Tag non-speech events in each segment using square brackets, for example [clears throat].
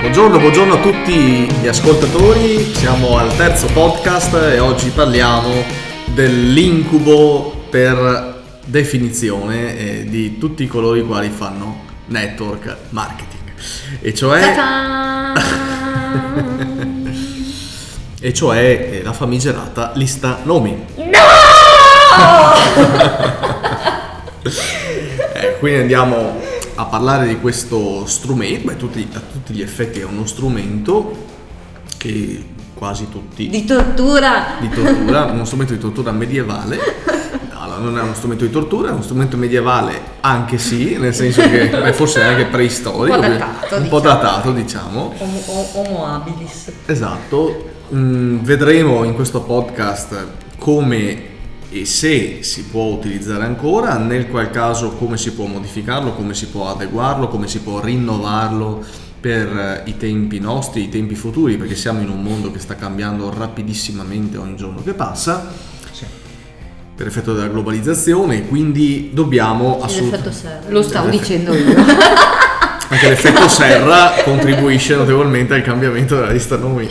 Buongiorno, buongiorno a tutti gli ascoltatori, siamo al terzo podcast e oggi parliamo dell'incubo per definizione eh, di tutti coloro i quali fanno network marketing. E cioè... [laughs] e cioè eh, la famigerata lista nomi. No! [laughs] eh, quindi andiamo a parlare di questo strumento, beh, tutti, a tutti gli effetti è uno strumento che quasi tutti... Di tortura! Di tortura, uno strumento di tortura medievale. No, non è uno strumento di tortura, è uno strumento medievale anche sì, nel senso che beh, forse è anche preistorico. Un po' datato, un diciamo. po' datato, diciamo. Homo, homo habilis. Esatto, Mm, vedremo in questo podcast come e se si può utilizzare ancora, nel qual caso come si può modificarlo, come si può adeguarlo, come si può rinnovarlo per i tempi nostri, i tempi futuri, perché siamo in un mondo che sta cambiando rapidissimamente ogni giorno che passa, per effetto della globalizzazione, e quindi dobbiamo assolutamente... L'effetto serra. Lo stavo L'effetto- dicendo io. [laughs] Anche l'effetto serra contribuisce notevolmente al cambiamento della lista nomi. [laughs]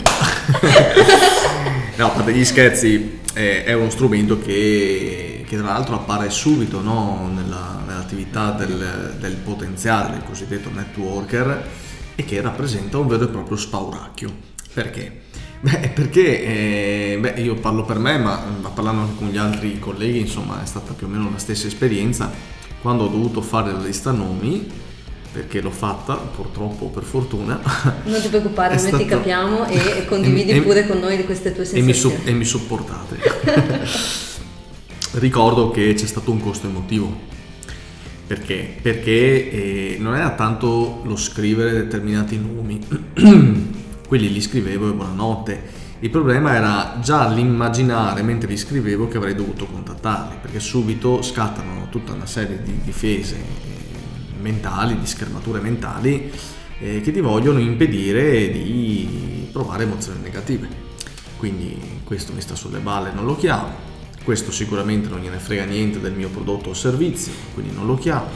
no, a parte gli scherzi, è, uno strumento che, che tra l'altro appare subito no, nella- nell'attività del, del potenziale, del cosiddetto networker, e che rappresenta un vero e proprio spauracchio. Perché? Beh, perché eh, beh, io parlo per me, ma ma parlando anche con gli altri colleghi, insomma, è stata più o meno la stessa esperienza. Quando ho dovuto fare la lista nomi, perché l'ho fatta, purtroppo per fortuna, Non ti preoccupare, [laughs] noi ti stato- capiamo e [laughs] condividi E- e- pure con noi di queste tue e mi, sensazioni. e mi sopportate. [laughs] Ricordo che c'è stato un costo emotivo. Perché? Perché eh, non era tanto lo scrivere determinati nomi, [clears throat] quelli li scrivevo e buonanotte. Il problema era già l'immaginare mentre li scrivevo che avrei dovuto contattarli, perché subito scattano tutta una serie di difese mentali, di schermature mentali eh, che ti vogliono impedire di provare emozioni negative. Quindi questo mi sta sulle balle, non lo chiamo. Questo sicuramente non gliene frega niente del mio prodotto o servizio, quindi non lo chiamo.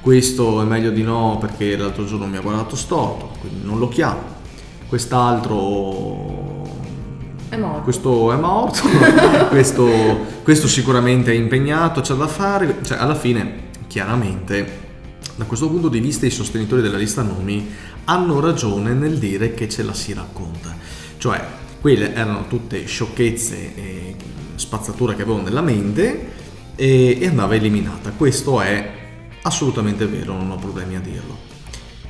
Questo è meglio di no perché l'altro giorno mi ha guardato storto, quindi non lo chiamo. Quest'altro È morto. questo è morto, [laughs] questo, questo sicuramente è impegnato, c'è da fare, cioè alla fine chiaramente da questo punto di vista i sostenitori della lista nomi hanno ragione nel dire che ce la si racconta, cioè quelle erano tutte sciocchezze e spazzatura che avevo nella mente e, e andava eliminata, questo è assolutamente vero, non ho problemi a dirlo.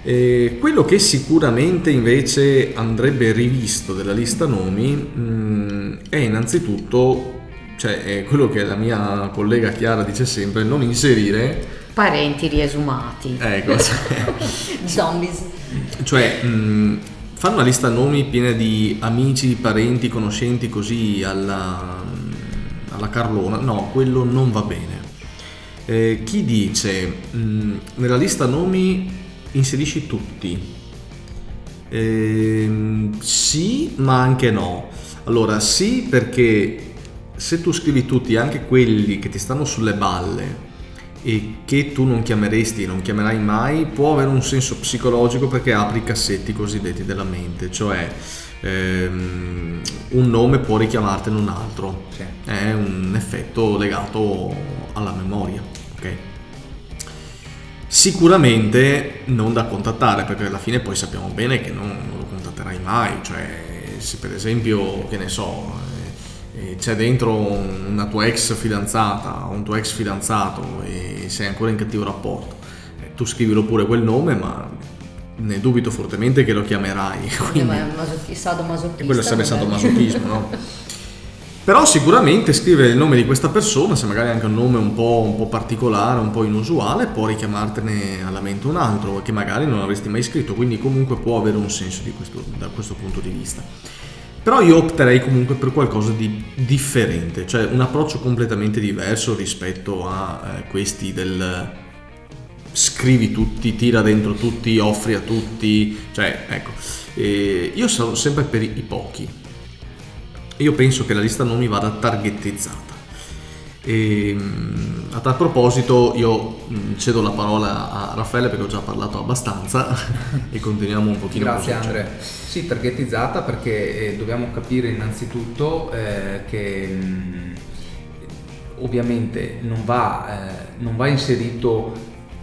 E quello che sicuramente invece andrebbe rivisto della lista nomi mh, è innanzitutto, cioè è quello che la mia collega Chiara dice sempre, non inserire, Parenti riesumati. ecco, [laughs] Zombies. cioè mh, fare una lista nomi piena di amici, parenti, conoscenti così alla, alla Carlona, no, quello non va bene. Eh, chi dice mh, nella lista nomi inserisci tutti? Ehm, sì, ma anche no. Allora, sì, perché se tu scrivi tutti, anche quelli che ti stanno sulle balle e che tu non chiameresti, non chiamerai mai, può avere un senso psicologico perché apri i cassetti cosiddetti della mente, cioè ehm, un nome può richiamartene un altro, è un effetto legato alla memoria, ok? Sicuramente non da contattare, perché alla fine poi sappiamo bene che non, non lo contatterai mai, cioè se per esempio, che ne so, eh, eh, c'è dentro un- una tua ex fidanzata o un tuo ex fidanzato e sei ancora in cattivo rapporto, eh, tu scrivilo pure quel nome, ma ne dubito fortemente che lo chiamerai. [laughs] Quindi- ma è un e quello sarebbe stato masochismo, no? [laughs] Però sicuramente scrivere il nome di questa persona, se magari anche un nome un po', un po' particolare, un po' inusuale, può richiamartene alla mente un altro che magari non avresti mai scritto, quindi comunque può avere un senso di questo- da questo punto di vista. Però io opterei comunque per qualcosa di differente, cioè un approccio completamente diverso rispetto a eh, questi del scrivi tutti, tira dentro tutti, offri a tutti, cioè ecco, eh, io sono sempre per i i pochi. Io penso che la lista nomi vada targetizzata. E, mh, a tal proposito io mh, cedo la parola a Raffaele perché ho già parlato abbastanza [laughs] e continuiamo un pochino Grazie così. Andre. Sì, targetizzata perché eh, dobbiamo capire innanzitutto eh, che mh, ovviamente non va, eh, non va inserito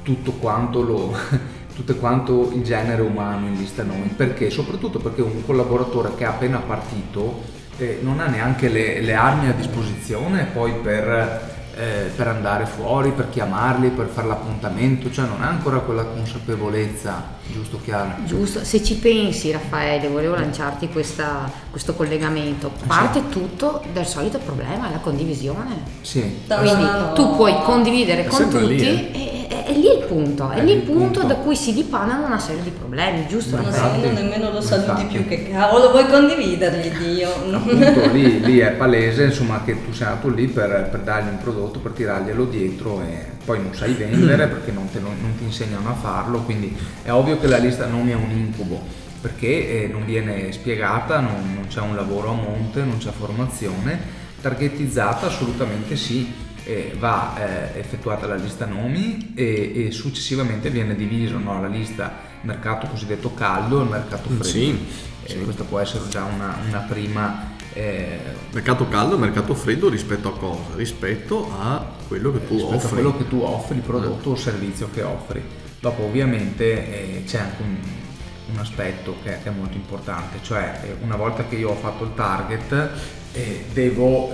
tutto quanto, lo, [laughs] tutto quanto il genere umano in lista nomi. Perché? Soprattutto perché un collaboratore che è appena partito eh, non ha neanche le, le armi a disposizione poi per eh, per andare fuori, per chiamarli, per fare l'appuntamento, cioè non ha ancora quella consapevolezza, giusto Chiara? Giusto, se ci pensi Raffaele, volevo lanciarti questa- questo collegamento, parte tutto dal solito problema, la condivisione. Sì, Quindi Ah, tu puoi condividere È con tutti lì, e, e- è lì il punto, è, È lì il punto, punto. da cui si dipanano una serie di problemi, giusto? Ma Raffaele? se uno nemmeno lo saluti infatti. più, che cavolo vuoi condividergli, Dio? appunto lì, lì è palese insomma che tu sei andato lì per, per dargli un prodotto, per tirarglielo dietro e poi non sai vendere perché non, te lo- non ti insegnano a farlo, quindi è ovvio che la lista nomi è un incubo perché eh, non viene spiegata, non, non c'è un lavoro a monte, non c'è formazione, targetizzata assolutamente sì. Eh, va eh, effettuata la lista nomi e, e successivamente viene diviso no, la lista mercato cosiddetto caldo e mercato freddo. Sì, Eh, sì. Questa può essere già una, una prima eh, Mercato caldo e mercato freddo rispetto a cosa? Rispetto a quello che tu rispetto a offri. quello che tu offri, il prodotto o servizio che offri. Dopo ovviamente eh, c'è anche un, un aspetto che, che è molto importante, cioè una volta che io ho fatto il target devo,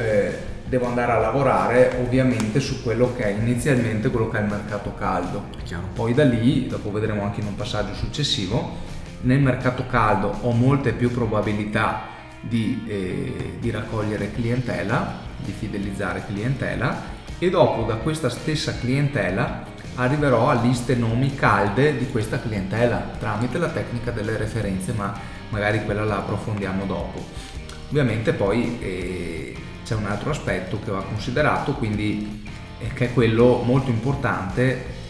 devo andare a lavorare ovviamente su quello che è inizialmente quello che è il mercato caldo. Poi da lì, dopo vedremo anche in un passaggio successivo, nel mercato caldo ho molte più probabilità di, eh, di raccogliere clientela, di fidelizzare clientela e dopo da questa stessa clientela arriverò a liste nomi calde di questa clientela tramite la tecnica delle referenze, ma magari quella la approfondiamo dopo. Ovviamente poi eh, c'è un altro aspetto che va considerato, quindi eh, che è quello molto importante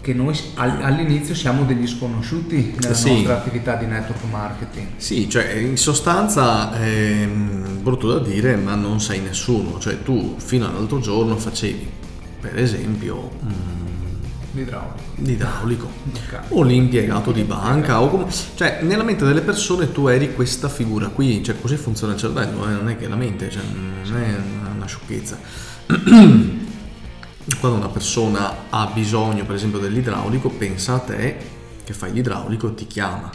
che noi al- all'inizio siamo degli sconosciuti nella Sì. nostra attività di network marketing. Sì, cioè in sostanza è brutto da dire, ma non sei nessuno. Cioè tu fino all'altro giorno facevi, per esempio, mm, L'idraulico. l'idraulico Ok. o l'impiegato di banca o come... Cioè nella mente delle persone tu eri questa figura qui, cioè così funziona il cervello, eh, non è che la mente, cioè, non è una- sciocchezza. [clears throat] Quando una persona ha bisogno per esempio dell'idraulico, pensa a te che fai l'idraulico, ti chiama.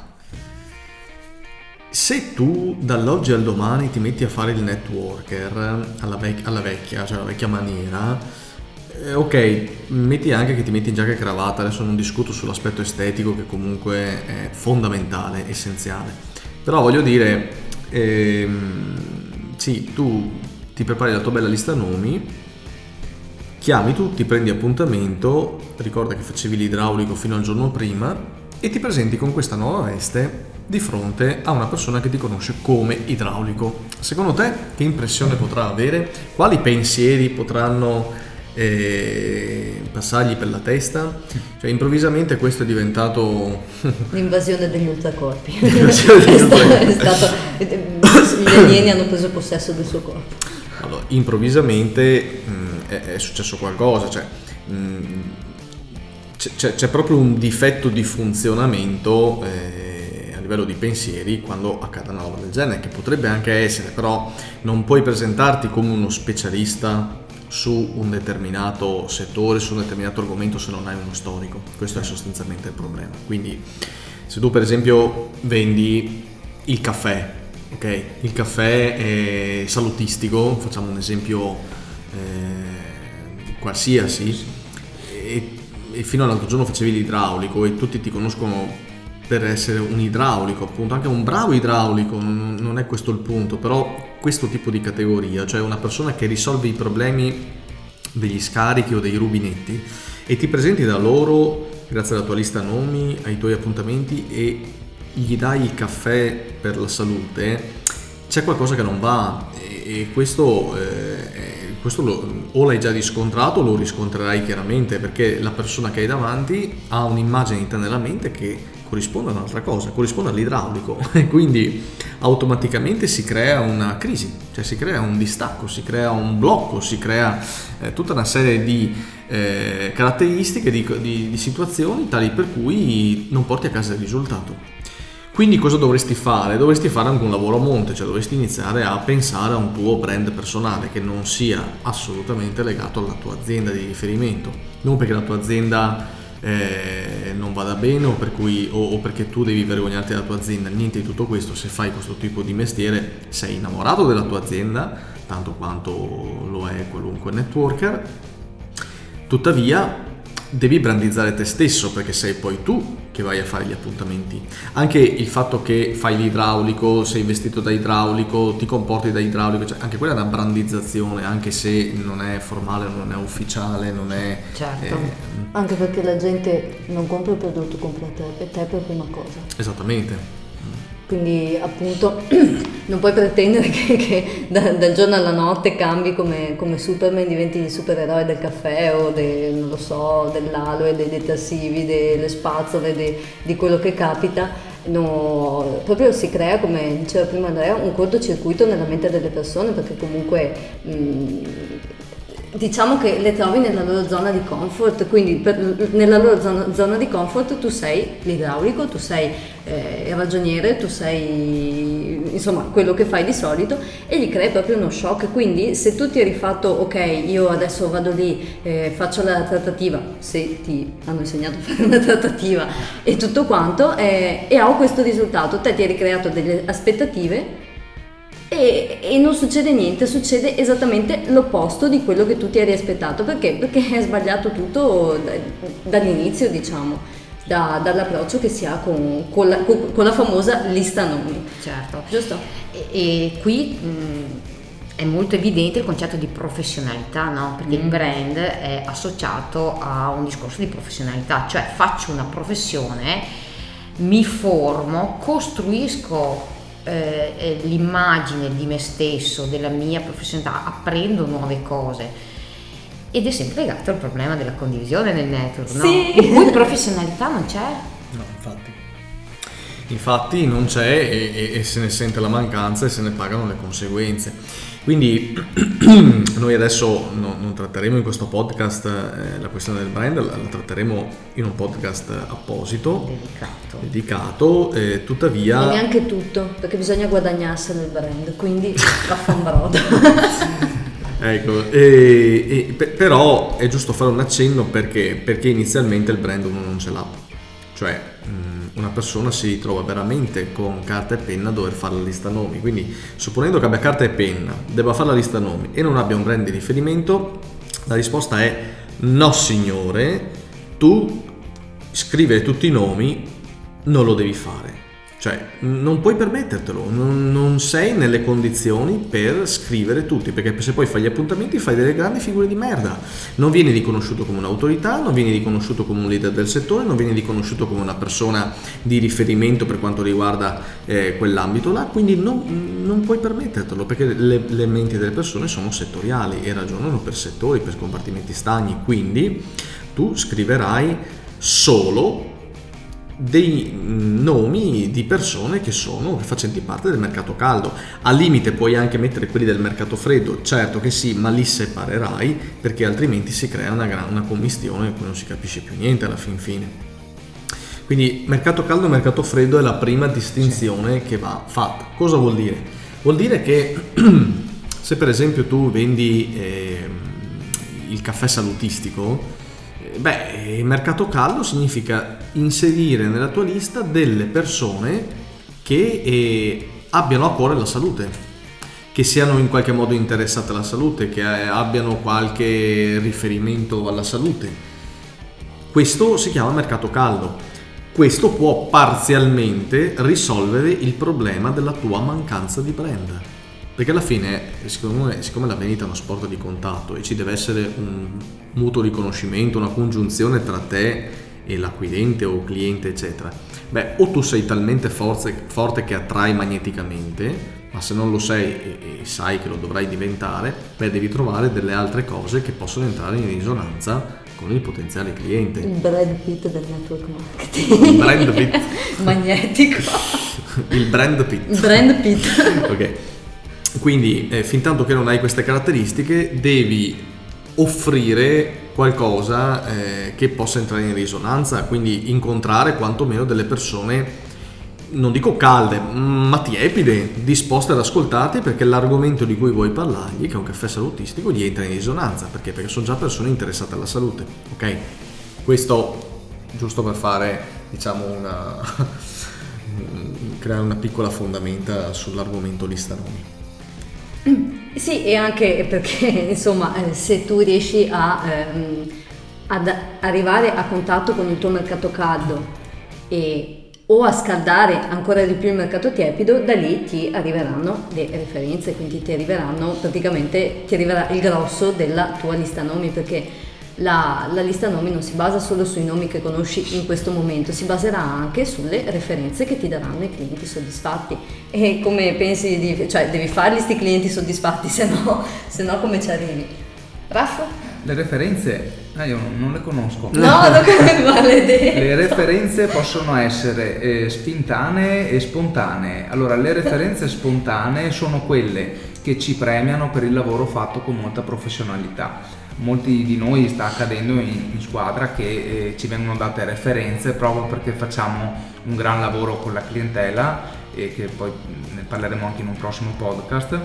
Se tu dall'oggi al domani ti metti a fare il networker alla, vec- alla vecchia, cioè alla vecchia maniera, eh, ok, metti anche che ti metti in giacca e cravatta, adesso non discuto sull'aspetto estetico che comunque è fondamentale, essenziale. Però voglio dire, ehm, sì, tu ti prepari la tua bella lista nomi, chiami tutti, prendi appuntamento, ricorda che facevi l'idraulico fino al giorno prima e ti presenti con questa nuova veste di fronte a una persona che ti conosce come idraulico. Secondo te che impressione potrà avere? Quali pensieri potranno passargli per la testa? Cioè improvvisamente questo è diventato [laughs] L'invasione degli ultracorpi. [laughs] L'invasione degli È sta- ultracorpi. è stato, gli alieni hanno preso possesso del suo corpo. Allora, improvvisamente mh, è, è successo qualcosa, cioè mh, c'è, c'è- c'è proprio un difetto di funzionamento eh, a livello di pensieri quando accade una roba del genere, che potrebbe anche essere, però non puoi presentarti come uno specialista su un determinato settore, su un determinato argomento se non hai uno storico. Questo è sostanzialmente il problema. Quindi se tu per esempio vendi il caffè, ok? Il caffè è salutistico, facciamo un esempio eh, qualsiasi, e, e fino all'altro giorno facevi l'idraulico e tutti ti conoscono per essere un idraulico, appunto, anche un bravo idraulico, non, è questo il punto, però questo tipo di categoria, cioè una persona che risolve i problemi degli scarichi o dei rubinetti e ti presenti da loro grazie alla tua lista nomi, ai tuoi appuntamenti e gli dai il caffè per la salute, c'è qualcosa che non va. E, questo, eh, eh, questo lo- o l'hai già riscontrato o lo riscontrerai chiaramente perché la persona che hai davanti ha un'immagine di te nella mente che corrisponde a un'altra cosa, corrisponde all'idraulico e [laughs] quindi automaticamente si crea una crisi, cioè si crea un distacco, si crea un blocco, si crea eh, tutta una serie di eh, caratteristiche, di, di, di situazioni tali per cui non porti a casa il risultato. Quindi cosa dovresti fare? Dovresti fare anche un lavoro a monte, cioè dovresti iniziare a pensare a un tuo brand personale che non sia assolutamente legato alla tua azienda di riferimento. Non perché la tua azienda eh, non vada bene o, per cui, o, o, perché tu devi vergognarti della tua azienda, niente di tutto questo. Se fai questo tipo di mestiere sei innamorato della tua azienda, tanto quanto lo è qualunque networker. Tuttavia devi brandizzare te stesso perché sei poi tu che vai a fare gli appuntamenti. Anche il fatto che fai l'idraulico, sei vestito da idraulico, ti comporti da idraulico, cioè anche quella è una brandizzazione, anche se non è formale, non è ufficiale, non è... Certo. eh, Anche perché la gente non compra il prodotto, compra te, per te per prima cosa. esattamente. Quindi appunto [clears throat] non puoi pretendere che, che da- dal giorno alla notte cambi come, come Superman, diventi il supereroe del caffè o del, non lo so, dell'aloe, dei detersivi, delle spazzole, de- di quello che capita. No, proprio si crea, come diceva prima Andrea, un cortocircuito nella mente delle persone perché comunque mh, diciamo che le trovi nella loro zona di comfort, quindi per- nella loro zona, zona di comfort tu sei l'idraulico, tu sei eh, il ragioniere, tu sei insomma quello che fai di solito e gli crei proprio uno shock. Quindi se tu ti eri fatto ok, io adesso vado lì, eh, faccio la trattativa, se ti hanno insegnato a fare una trattativa e tutto quanto, eh, e ho questo risultato, te ti eri creato delle aspettative e, e non succede niente, succede esattamente l'opposto di quello che tu ti eri aspettato. Perché? Perché è sbagliato tutto da- dall'inizio, diciamo, da- dall'approccio che si ha con, con la, con- con la famosa lista nomi. Certo. Giusto? E, e qui mh, è molto evidente il concetto di professionalità, no? Perché il brand è associato a un discorso di professionalità, cioè faccio una professione, mi formo, costruisco eh, l'immagine di me stesso, della mia professionalità, apprendo nuove cose. Ed è sempre legato al problema della condivisione nel network, no? Sì. In cui professionalità non c'è. No, infatti. Infatti non c'è e, e- e se ne sente la mancanza e se ne pagano le conseguenze. Quindi [clears throat] noi adesso no- non tratteremo in questo podcast eh, la questione del brand, la, la tratteremo in un podcast apposito, Dedicato. dedicato, eh, E tuttavia... neanche tutto, perché bisogna guadagnarselo il brand, quindi [laughs] vaffanbrodo. [laughs] Ecco, e- e- pe- però è giusto fare un accenno perché, perché inizialmente il brand uno non ce l'ha, cioè mh, una persona si ritrova veramente con carta e penna a dover fare la lista nomi, quindi supponendo che abbia carta e penna, debba fare la lista nomi e non abbia un brand di riferimento, la risposta è no signore, tu scrivere tutti i nomi non lo devi fare. Cioè, non puoi permettertelo, non, non sei nelle condizioni per scrivere tutti, perché se poi fai gli appuntamenti fai delle grandi figure di merda. Non vieni riconosciuto come un'autorità, non vieni riconosciuto come un leader del settore, non vieni riconosciuto come una persona di riferimento per quanto riguarda eh, quell'ambito là, quindi non, non puoi permettertelo, perché le, le menti delle persone sono settoriali e ragionano per settori, per compartimenti stagni, quindi tu scriverai solo dei nomi di persone che sono facenti parte del mercato caldo. Al limite puoi anche mettere quelli del mercato freddo, certo che sì, ma li separerai perché altrimenti si crea una, gran- una commistione e poi non si capisce più niente alla fin fine. Quindi mercato caldo e mercato freddo è la prima distinzione che va fatta. Cosa vuol dire? Vuol dire che [clears throat] se per esempio tu vendi ehm, il caffè salutistico, eh, beh, mercato caldo significa inserire nella tua lista delle persone che eh, abbiano a cuore la salute, che siano in qualche modo interessate alla salute, che eh, abbiano qualche riferimento alla salute. Questo si chiama mercato caldo. Questo può parzialmente risolvere il problema della tua mancanza di brand. Perché alla fine, secondo me, siccome la vendita è uno sport di contatto e ci deve essere un mutuo riconoscimento, una congiunzione tra te e l'acquirente o cliente, eccetera, beh, o tu sei talmente forze- forte che attrai magneticamente, ma se non lo sei e, e sai che lo dovrai diventare, beh, devi trovare delle altre cose che possono entrare in risonanza con il potenziale cliente. Il Brad Pitt del network marketing. Il brand fit. [laughs] magnetico. Il brand pit. Il brand pit. ok. Quindi, eh, fin tanto che non hai queste caratteristiche, devi offrire qualcosa eh, che possa entrare in risonanza, quindi incontrare quantomeno delle persone, non dico calde, ma tiepide, disposte ad ascoltarti perché l'argomento di cui vuoi parlargli, che è un caffè salutistico, gli entra in risonanza, perché? Perché sono già persone interessate alla salute, ok? Questo giusto per fare, diciamo, una... [laughs] creare una piccola fondamenta sull'argomento lista nomi. Sì, e anche perché [laughs] insomma eh, se tu riesci a, ehm, ad arrivare a contatto con il tuo mercato caldo e, o a scaldare ancora di più il mercato tiepido, da lì ti arriveranno le referenze, quindi ti arriveranno praticamente ti arriverà il grosso della tua lista nomi perché la, la, lista nomi non si basa solo sui nomi che conosci in questo momento, si baserà anche sulle referenze che ti daranno i clienti soddisfatti. E come pensi di... cioè devi farli questi clienti soddisfatti, [laughs] se no, se no come ci arrivi? Raffa? Le referenze, ah, io non le conosco. No, non [laughs] maledetto. Le referenze possono essere eh, spintanee e spontanee. Allora, le referenze spontanee sono quelle che ci premiano per il lavoro fatto con molta professionalità molti di noi sta accadendo in, in squadra che eh, ci vengono date referenze proprio perché facciamo un gran lavoro con la clientela e che poi ne parleremo anche in un prossimo podcast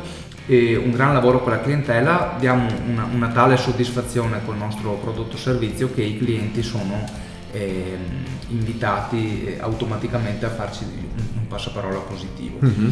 e un gran lavoro con la clientela diamo una, una tale soddisfazione col nostro prodotto o servizio che i clienti sono eh, invitati automaticamente a farci un, un passaparola positivo. Mm-hmm.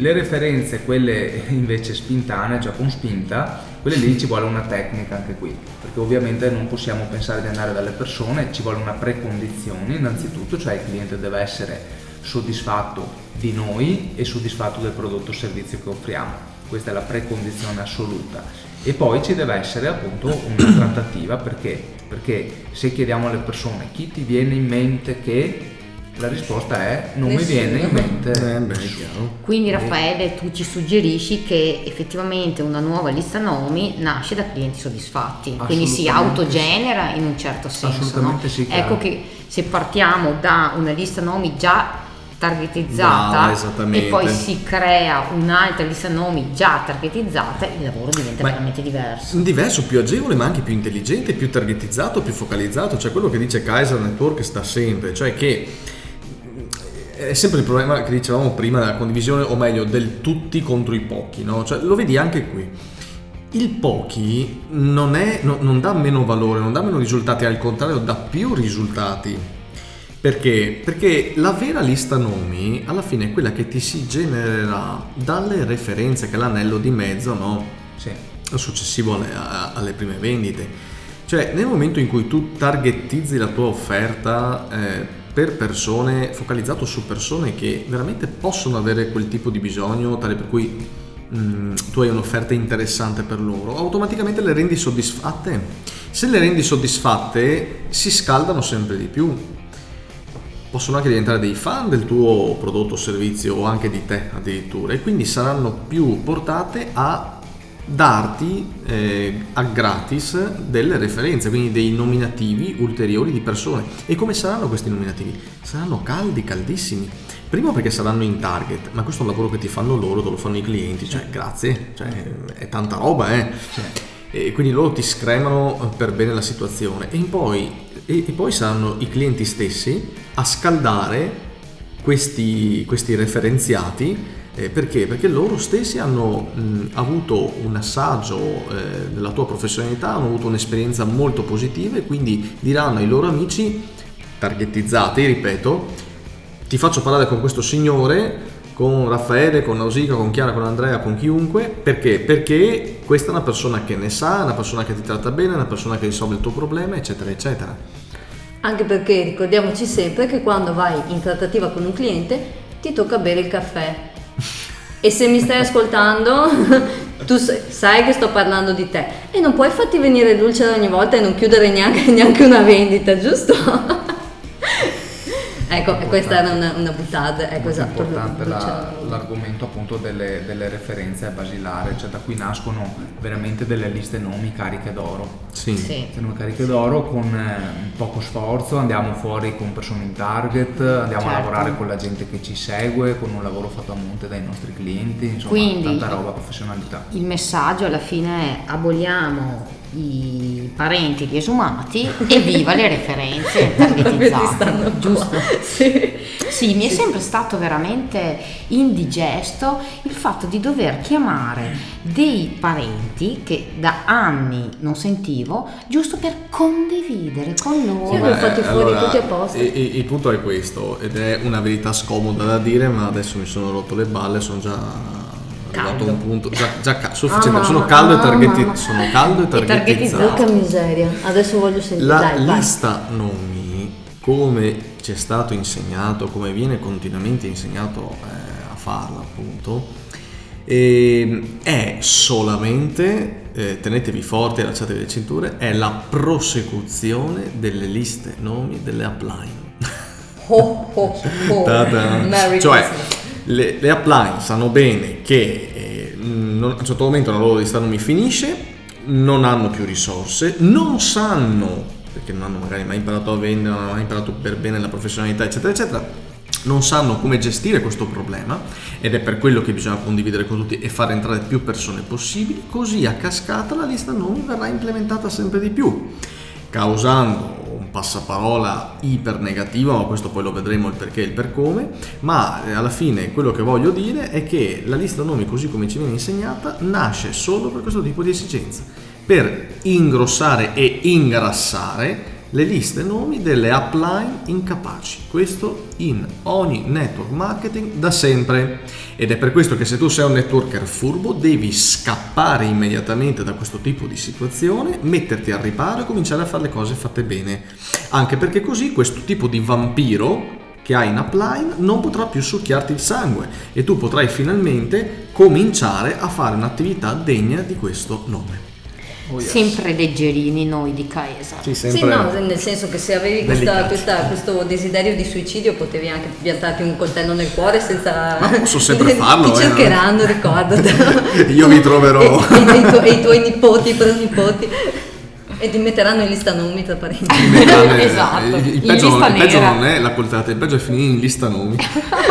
le referenze, quelle invece spintane, cioè con spinta, quelle lì ci vuole una tecnica anche qui, perché ovviamente non possiamo pensare di andare dalle persone, ci vuole una precondizione innanzitutto, cioè il cliente deve essere soddisfatto di noi e soddisfatto del prodotto o servizio che offriamo. Questa è la precondizione assoluta. E poi ci deve essere appunto una trattativa perché? Perché se chiediamo alle persone chi ti viene in mente che la risposta è non Nessuno. mi viene in mente. Eh, beh, Quindi Raffaele tu ci suggerisci che effettivamente una nuova lista nomi nasce da clienti soddisfatti, quindi si autogenera in un certo senso. Assolutamente no? sì. Ecco che se partiamo da una lista nomi già targetizzata Brava, e poi si crea un'altra lista nomi già targetizzata, il lavoro diventa ma veramente diverso. Diverso, più agevole, ma anche più intelligente, più targetizzato, più focalizzato, cioè quello che dice Kaiser Network sta sempre, cioè che è sempre il problema che dicevamo prima della condivisione, o meglio, del tutti contro i pochi, no? Cioè, lo vedi anche qui. Il pochi non, è, no, non dà meno valore, non dà meno risultati, al contrario, dà più risultati. Perché? Perché la vera lista nomi alla fine è quella che ti si genererà dalle referenze, che è l'anello di mezzo, no? Sì. Successivo alle, alle prime vendite. Cioè, nel momento in cui tu targetizzi la tua offerta, eh, per persone, focalizzato su persone che veramente possono avere quel tipo di bisogno, tale per cui mh, mm, tu hai un'offerta interessante per loro, automaticamente le rendi soddisfatte. Se le rendi soddisfatte si scaldano sempre di più. Possono anche diventare dei fan del tuo prodotto o servizio o anche di te addirittura e quindi saranno più portate a darti eh, a gratis delle referenze, quindi dei nominativi ulteriori di persone. E come saranno questi nominativi? Saranno caldi, caldissimi. Primo perché saranno in target, ma questo è un lavoro che ti fanno loro, te lo fanno i clienti, cioè grazie, cioè, è tanta roba, eh. E quindi loro ti scremano per bene la situazione. E poi, e, e poi saranno i clienti stessi a scaldare questi, questi referenziati eh, perché? Perché loro stessi hanno mh, avuto un assaggio eh, della tua professionalità, hanno avuto un'esperienza molto positiva e quindi diranno ai loro amici targetizzati, ripeto, ti faccio parlare con questo signore, con Raffaele, con Nausica, con Chiara, con Andrea, con chiunque, perché? Perché questa è una persona che ne sa, una persona che ti tratta bene, una persona che risolve il tuo problema, eccetera, eccetera. Anche perché ricordiamoci sempre che quando vai in trattativa con un cliente ti tocca bere il caffè e se mi stai ascoltando, [laughs] tu sai che sto parlando di te e non puoi farti venire dulce ogni volta e non chiudere neanche, [laughs] neanche una vendita, giusto? Ecco, questa era una, una buttata, ecco Molto esatto. importante la- c'era- l'argomento appunto delle, delle referenze basilari, cioè da qui nascono veramente delle liste nomi cariche d'oro. Sì. Sì. Sono cariche d'oro con eh, poco sforzo, andiamo fuori con persone in target, andiamo a Certo. lavorare con la gente che ci segue, con un lavoro fatto a monte dai nostri clienti, insomma Quindi- tanta roba, professionalità. Il messaggio alla fine è aboliamo i parenti di esumati e viva le referenze [laughs] targetizzate, giusto? Sì. Sì, mi è sempre stato veramente indigesto il fatto di dover chiamare dei parenti che da anni non sentivo, giusto per condividere con Io loro. li ho fatti fuori tutti a posto. e- e- il punto è questo, ed è una verità scomoda da dire, ma adesso mi sono rotto le balle, sono già a un punto. Già, già ca- sufficiente, Ah, sono caldo e ah, targeti- sono caldo e E targetizzato. Porca miseria, adesso voglio sentire. La Dai, vai. lista nomi, come ci è stato insegnato, come viene continuamente insegnato eh, a farla appunto, ehm, è solamente, eh, tenetevi forti, allacciatevi le cinture, è la prosecuzione delle liste nomi delle upline. Ho, ho, ho. Cioè, le, le upline sanno bene che non- a un certo momento la loro lista nomi finisce, non hanno più risorse, non sanno, perché non hanno magari mai imparato a vendere, non hanno mai imparato per bene la professionalità, eccetera, eccetera, non sanno come gestire questo problema ed è per quello che bisogna condividere con tutti e far entrare più persone possibili, così a cascata la lista nomi verrà implementata sempre di più causando passaparola iper negativo, ma questo poi lo vedremo il perché e il per come, ma eh, alla fine quello che voglio dire è che la lista nomi così come ci viene insegnata nasce solo per questo tipo di esigenza, per ingrossare e ingrassare le liste nomi delle upline incapaci, questo in ogni network marketing da sempre. Ed è per questo che se tu sei un networker furbo devi scappare immediatamente da questo tipo di situazione, metterti al riparo e cominciare a fare le cose fatte bene, anche perché così questo tipo di vampiro che hai in upline non potrà più succhiarti il sangue e tu potrai finalmente cominciare a fare un'attività degna di questo nome. Oh, yes. Sempre leggerini noi di Caesa. Sì, Sì, no, nel senso che se avevi questa- questa- questo desiderio di suicidio potevi anche piantarti un coltello nel cuore senza... Ma posso sempre [laughs] farlo, Ti eh, cercheranno, ricordati. [laughs] Io vi troverò. E, e i tuoi- e i tuoi nipoti, i pronipoti. E ti metteranno in lista nomi tra parenti. Esatto, Il, il peggio, lista il peggio non è la coltellata, il peggio è finire in lista nomi. [laughs]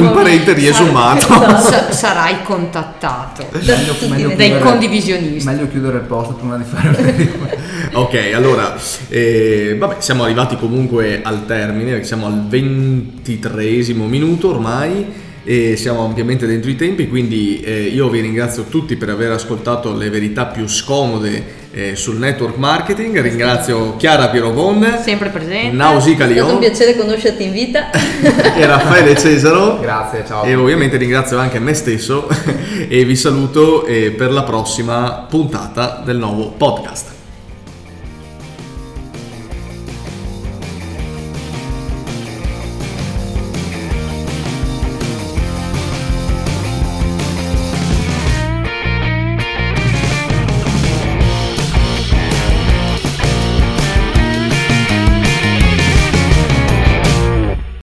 un parente riesumato. Sa- sarai contattato Meglio, meglio dai chiudere- condivisionisti. Meglio chiudere il post prima di fare [laughs] ok, allora, eh, vabbè, siamo arrivati comunque al termine, perché siamo al ventitreesimo minuto ormai e siamo ampiamente dentro i tempi, quindi eh, io vi ringrazio tutti per aver ascoltato le verità più scomode eh, sul network marketing, ringrazio Chiara Pierobon, Sempre presente. Nausica È stato un Lion piacere conoscerti in vita. [laughs] e Raffaele Cesaro. Grazie, ciao. E ovviamente ringrazio anche me stesso [laughs] e vi saluto eh, per la prossima puntata del nuovo podcast.